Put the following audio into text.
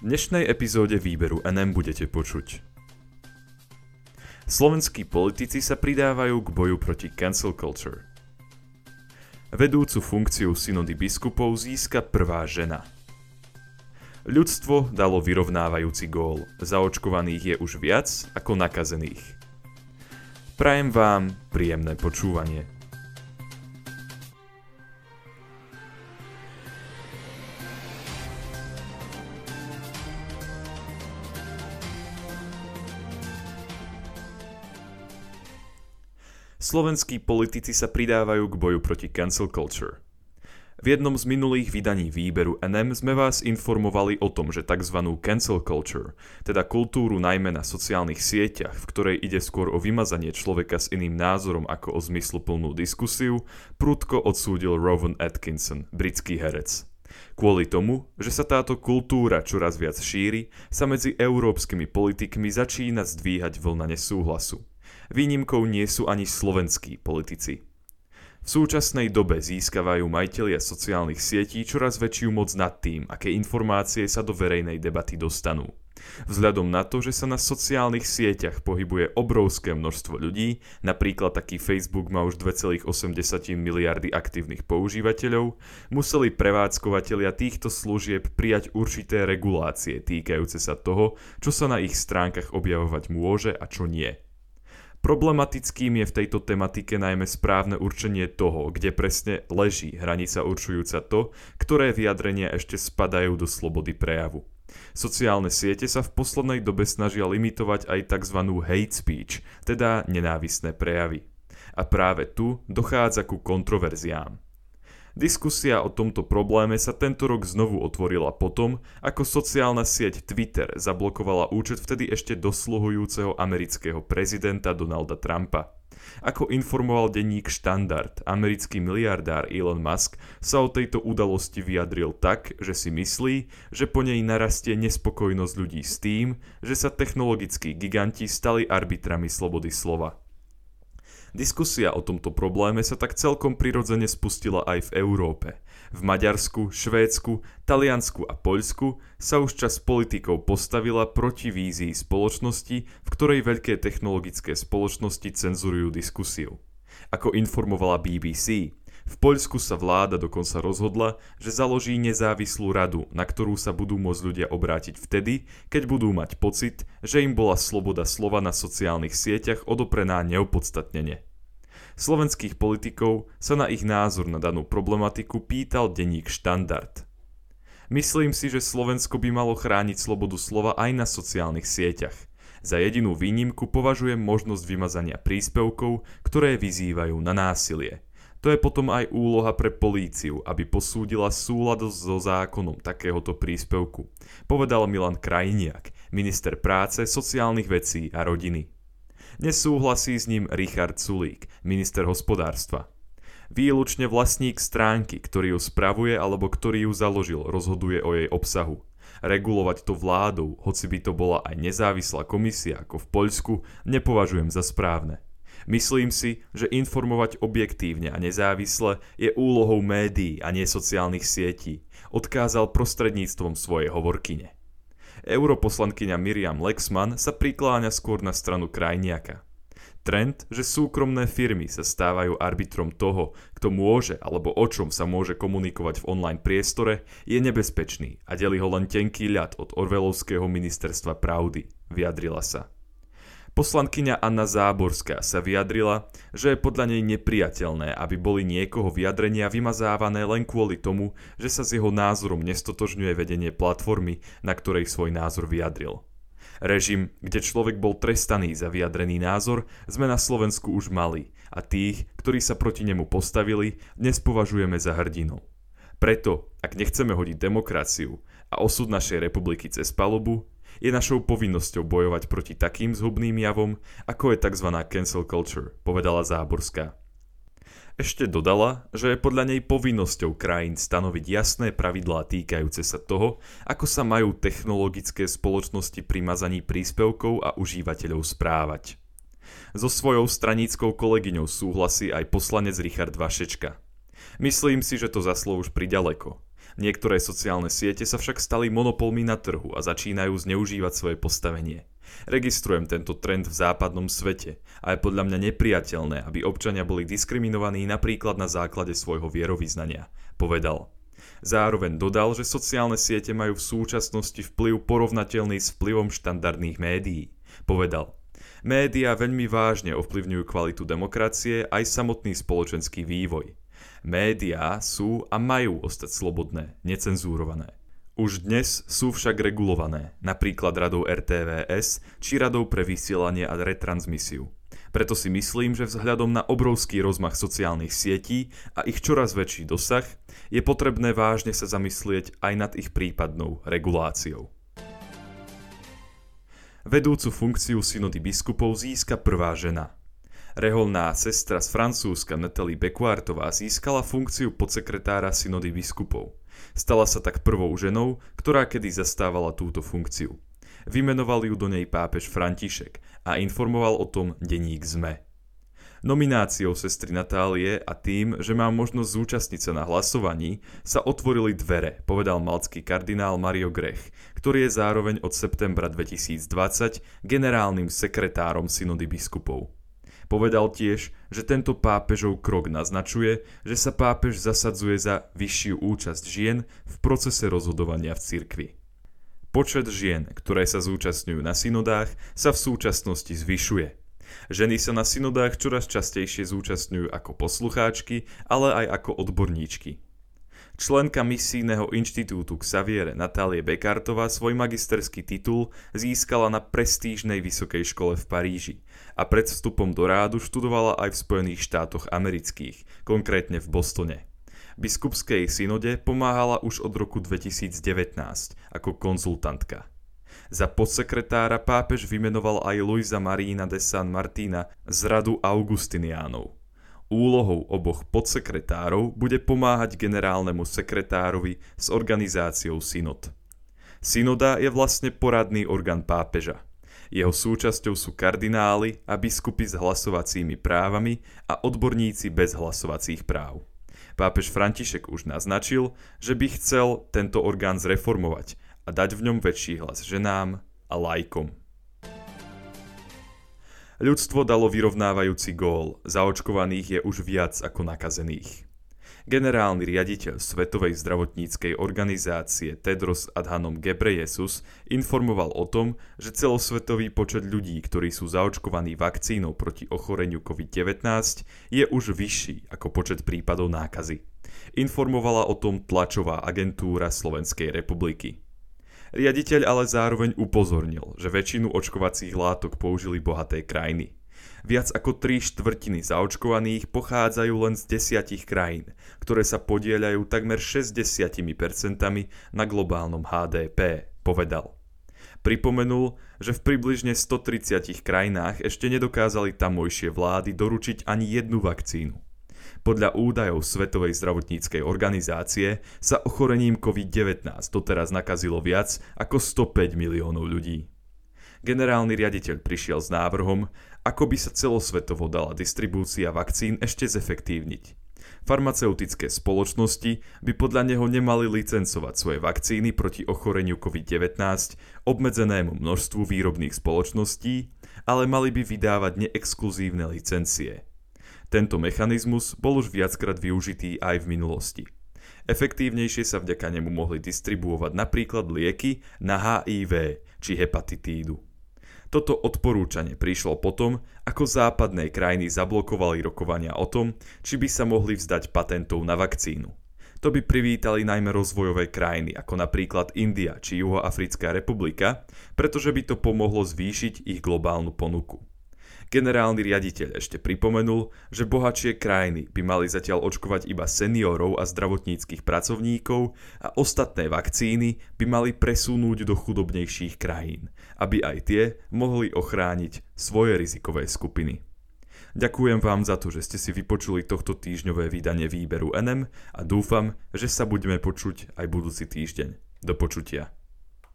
dnešnej epizóde výberu NM budete počuť. Slovenskí politici sa pridávajú k boju proti cancel culture. Vedúcu funkciu synody biskupov získa prvá žena. Ľudstvo dalo vyrovnávajúci gól. Zaočkovaných je už viac ako nakazených. Prajem vám príjemné počúvanie. Slovenskí politici sa pridávajú k boju proti cancel culture. V jednom z minulých vydaní výberu NM sme vás informovali o tom, že tzv. cancel culture, teda kultúru najmä na sociálnych sieťach, v ktorej ide skôr o vymazanie človeka s iným názorom ako o zmysluplnú diskusiu, prudko odsúdil Rowan Atkinson, britský herec. Kvôli tomu, že sa táto kultúra čoraz viac šíri, sa medzi európskymi politikmi začína zdvíhať vlna nesúhlasu. Výnimkou nie sú ani slovenskí politici. V súčasnej dobe získavajú majitelia sociálnych sietí čoraz väčšiu moc nad tým, aké informácie sa do verejnej debaty dostanú. Vzhľadom na to, že sa na sociálnych sieťach pohybuje obrovské množstvo ľudí, napríklad taký Facebook má už 2,8 miliardy aktívnych používateľov, museli prevádzkovateľia týchto služieb prijať určité regulácie týkajúce sa toho, čo sa na ich stránkach objavovať môže a čo nie. Problematickým je v tejto tematike najmä správne určenie toho, kde presne leží hranica určujúca to, ktoré vyjadrenia ešte spadajú do slobody prejavu. Sociálne siete sa v poslednej dobe snažia limitovať aj tzv. hate speech, teda nenávisné prejavy. A práve tu dochádza ku kontroverziám. Diskusia o tomto probléme sa tento rok znovu otvorila potom, ako sociálna sieť Twitter zablokovala účet vtedy ešte dosluhujúceho amerického prezidenta Donalda Trumpa. Ako informoval denník Štandard, americký miliardár Elon Musk sa o tejto udalosti vyjadril tak, že si myslí, že po nej narastie nespokojnosť ľudí s tým, že sa technologickí giganti stali arbitrami slobody slova. Diskusia o tomto probléme sa tak celkom prirodzene spustila aj v Európe. V Maďarsku, Švédsku, Taliansku a Poľsku sa už čas politikov postavila proti vízii spoločnosti, v ktorej veľké technologické spoločnosti cenzurujú diskusiu. Ako informovala BBC, v Poľsku sa vláda dokonca rozhodla, že založí nezávislú radu, na ktorú sa budú môcť ľudia obrátiť vtedy, keď budú mať pocit, že im bola sloboda slova na sociálnych sieťach odoprená neopodstatnene. Slovenských politikov sa na ich názor na danú problematiku pýtal denník Štandard. Myslím si, že Slovensko by malo chrániť slobodu slova aj na sociálnych sieťach. Za jedinú výnimku považujem možnosť vymazania príspevkov, ktoré vyzývajú na násilie – to je potom aj úloha pre políciu, aby posúdila súlad so zákonom takéhoto príspevku, povedal Milan Krajniak, minister práce, sociálnych vecí a rodiny. Nesúhlasí s ním Richard Sulík, minister hospodárstva. Výlučne vlastník stránky, ktorý ju spravuje alebo ktorý ju založil, rozhoduje o jej obsahu. Regulovať to vládou, hoci by to bola aj nezávislá komisia ako v Poľsku, nepovažujem za správne. Myslím si, že informovať objektívne a nezávisle je úlohou médií a nie sociálnych sietí, odkázal prostredníctvom svojej hovorkyne. Europoslankyňa Miriam Lexman sa prikláňa skôr na stranu krajniaka. Trend, že súkromné firmy sa stávajú arbitrom toho, kto môže alebo o čom sa môže komunikovať v online priestore, je nebezpečný a delí ho len tenký ľad od Orvelovského ministerstva pravdy, vyjadrila sa. Poslankyňa Anna Záborská sa vyjadrila, že je podľa nej nepriateľné, aby boli niekoho vyjadrenia vymazávané len kvôli tomu, že sa s jeho názorom nestotožňuje vedenie platformy, na ktorej svoj názor vyjadril. Režim, kde človek bol trestaný za vyjadrený názor, sme na Slovensku už mali a tých, ktorí sa proti nemu postavili, dnes považujeme za hrdinu. Preto, ak nechceme hodiť demokraciu a osud našej republiky cez palubu, je našou povinnosťou bojovať proti takým zhubným javom, ako je tzv. cancel culture, povedala Záborská. Ešte dodala, že je podľa nej povinnosťou krajín stanoviť jasné pravidlá týkajúce sa toho, ako sa majú technologické spoločnosti pri mazaní príspevkov a užívateľov správať. So svojou straníckou kolegyňou súhlasí aj poslanec Richard Vašečka. Myslím si, že to zaslo už priďaleko Niektoré sociálne siete sa však stali monopolmi na trhu a začínajú zneužívať svoje postavenie. Registrujem tento trend v západnom svete a je podľa mňa nepriateľné, aby občania boli diskriminovaní napríklad na základe svojho vierovýznania, povedal. Zároveň dodal, že sociálne siete majú v súčasnosti vplyv porovnateľný s vplyvom štandardných médií. Povedal, Média veľmi vážne ovplyvňujú kvalitu demokracie aj samotný spoločenský vývoj. Média sú a majú ostať slobodné, necenzúrované. Už dnes sú však regulované, napríklad radou RTVS či radou pre vysielanie a retransmisiu. Preto si myslím, že vzhľadom na obrovský rozmach sociálnych sietí a ich čoraz väčší dosah je potrebné vážne sa zamyslieť aj nad ich prípadnou reguláciou. Vedúcu funkciu synody biskupov získa prvá žena. Reholná sestra z Francúzska Natalie Bequartová získala funkciu podsekretára synody biskupov. Stala sa tak prvou ženou, ktorá kedy zastávala túto funkciu. Vymenoval ju do nej pápež František a informoval o tom denník ZME. Nomináciou sestry Natálie a tým, že má možnosť zúčastniť sa na hlasovaní, sa otvorili dvere, povedal malcký kardinál Mario Grech, ktorý je zároveň od septembra 2020 generálnym sekretárom synody biskupov. Povedal tiež, že tento pápežov krok naznačuje, že sa pápež zasadzuje za vyššiu účasť žien v procese rozhodovania v cirkvi. Počet žien, ktoré sa zúčastňujú na synodách, sa v súčasnosti zvyšuje. Ženy sa na synodách čoraz častejšie zúčastňujú ako poslucháčky, ale aj ako odborníčky. Členka misijného inštitútu Xaviere Natálie Bekartová svoj magisterský titul získala na prestížnej vysokej škole v Paríži a pred vstupom do rádu študovala aj v Spojených štátoch amerických, konkrétne v Bostone biskupskej synode pomáhala už od roku 2019 ako konzultantka. Za podsekretára pápež vymenoval aj Luisa Marína de San Martina z radu Augustiniánov. Úlohou oboch podsekretárov bude pomáhať generálnemu sekretárovi s organizáciou synod. Synoda je vlastne poradný orgán pápeža. Jeho súčasťou sú kardináli a biskupy s hlasovacími právami a odborníci bez hlasovacích práv. Pápež František už naznačil, že by chcel tento orgán zreformovať a dať v ňom väčší hlas ženám a lajkom. Ľudstvo dalo vyrovnávajúci gól, zaočkovaných je už viac ako nakazených. Generálny riaditeľ Svetovej zdravotníckej organizácie Tedros Adhanom Ghebreyesus informoval o tom, že celosvetový počet ľudí, ktorí sú zaočkovaní vakcínou proti ochoreniu COVID-19, je už vyšší ako počet prípadov nákazy. Informovala o tom tlačová agentúra Slovenskej republiky. Riaditeľ ale zároveň upozornil, že väčšinu očkovacích látok použili bohaté krajiny – Viac ako 3 štvrtiny zaočkovaných pochádzajú len z desiatich krajín, ktoré sa podieľajú takmer 60% na globálnom HDP, povedal. Pripomenul, že v približne 130 krajinách ešte nedokázali tamojšie vlády doručiť ani jednu vakcínu. Podľa údajov Svetovej zdravotníckej organizácie sa ochorením COVID-19 doteraz nakazilo viac ako 105 miliónov ľudí. Generálny riaditeľ prišiel s návrhom, ako by sa celosvetovo dala distribúcia vakcín ešte zefektívniť. Farmaceutické spoločnosti by podľa neho nemali licencovať svoje vakcíny proti ochoreniu COVID-19 obmedzenému množstvu výrobných spoločností, ale mali by vydávať neexkluzívne licencie. Tento mechanizmus bol už viackrát využitý aj v minulosti. Efektívnejšie sa vďaka nemu mohli distribuovať napríklad lieky na HIV či hepatitídu. Toto odporúčanie prišlo potom, ako západné krajiny zablokovali rokovania o tom, či by sa mohli vzdať patentov na vakcínu. To by privítali najmä rozvojové krajiny, ako napríklad India či Juhoafrická republika, pretože by to pomohlo zvýšiť ich globálnu ponuku. Generálny riaditeľ ešte pripomenul, že bohatšie krajiny by mali zatiaľ očkovať iba seniorov a zdravotníckých pracovníkov a ostatné vakcíny by mali presunúť do chudobnejších krajín, aby aj tie mohli ochrániť svoje rizikové skupiny. Ďakujem vám za to, že ste si vypočuli tohto týždňové vydanie výberu NM a dúfam, že sa budeme počuť aj budúci týždeň. Do počutia.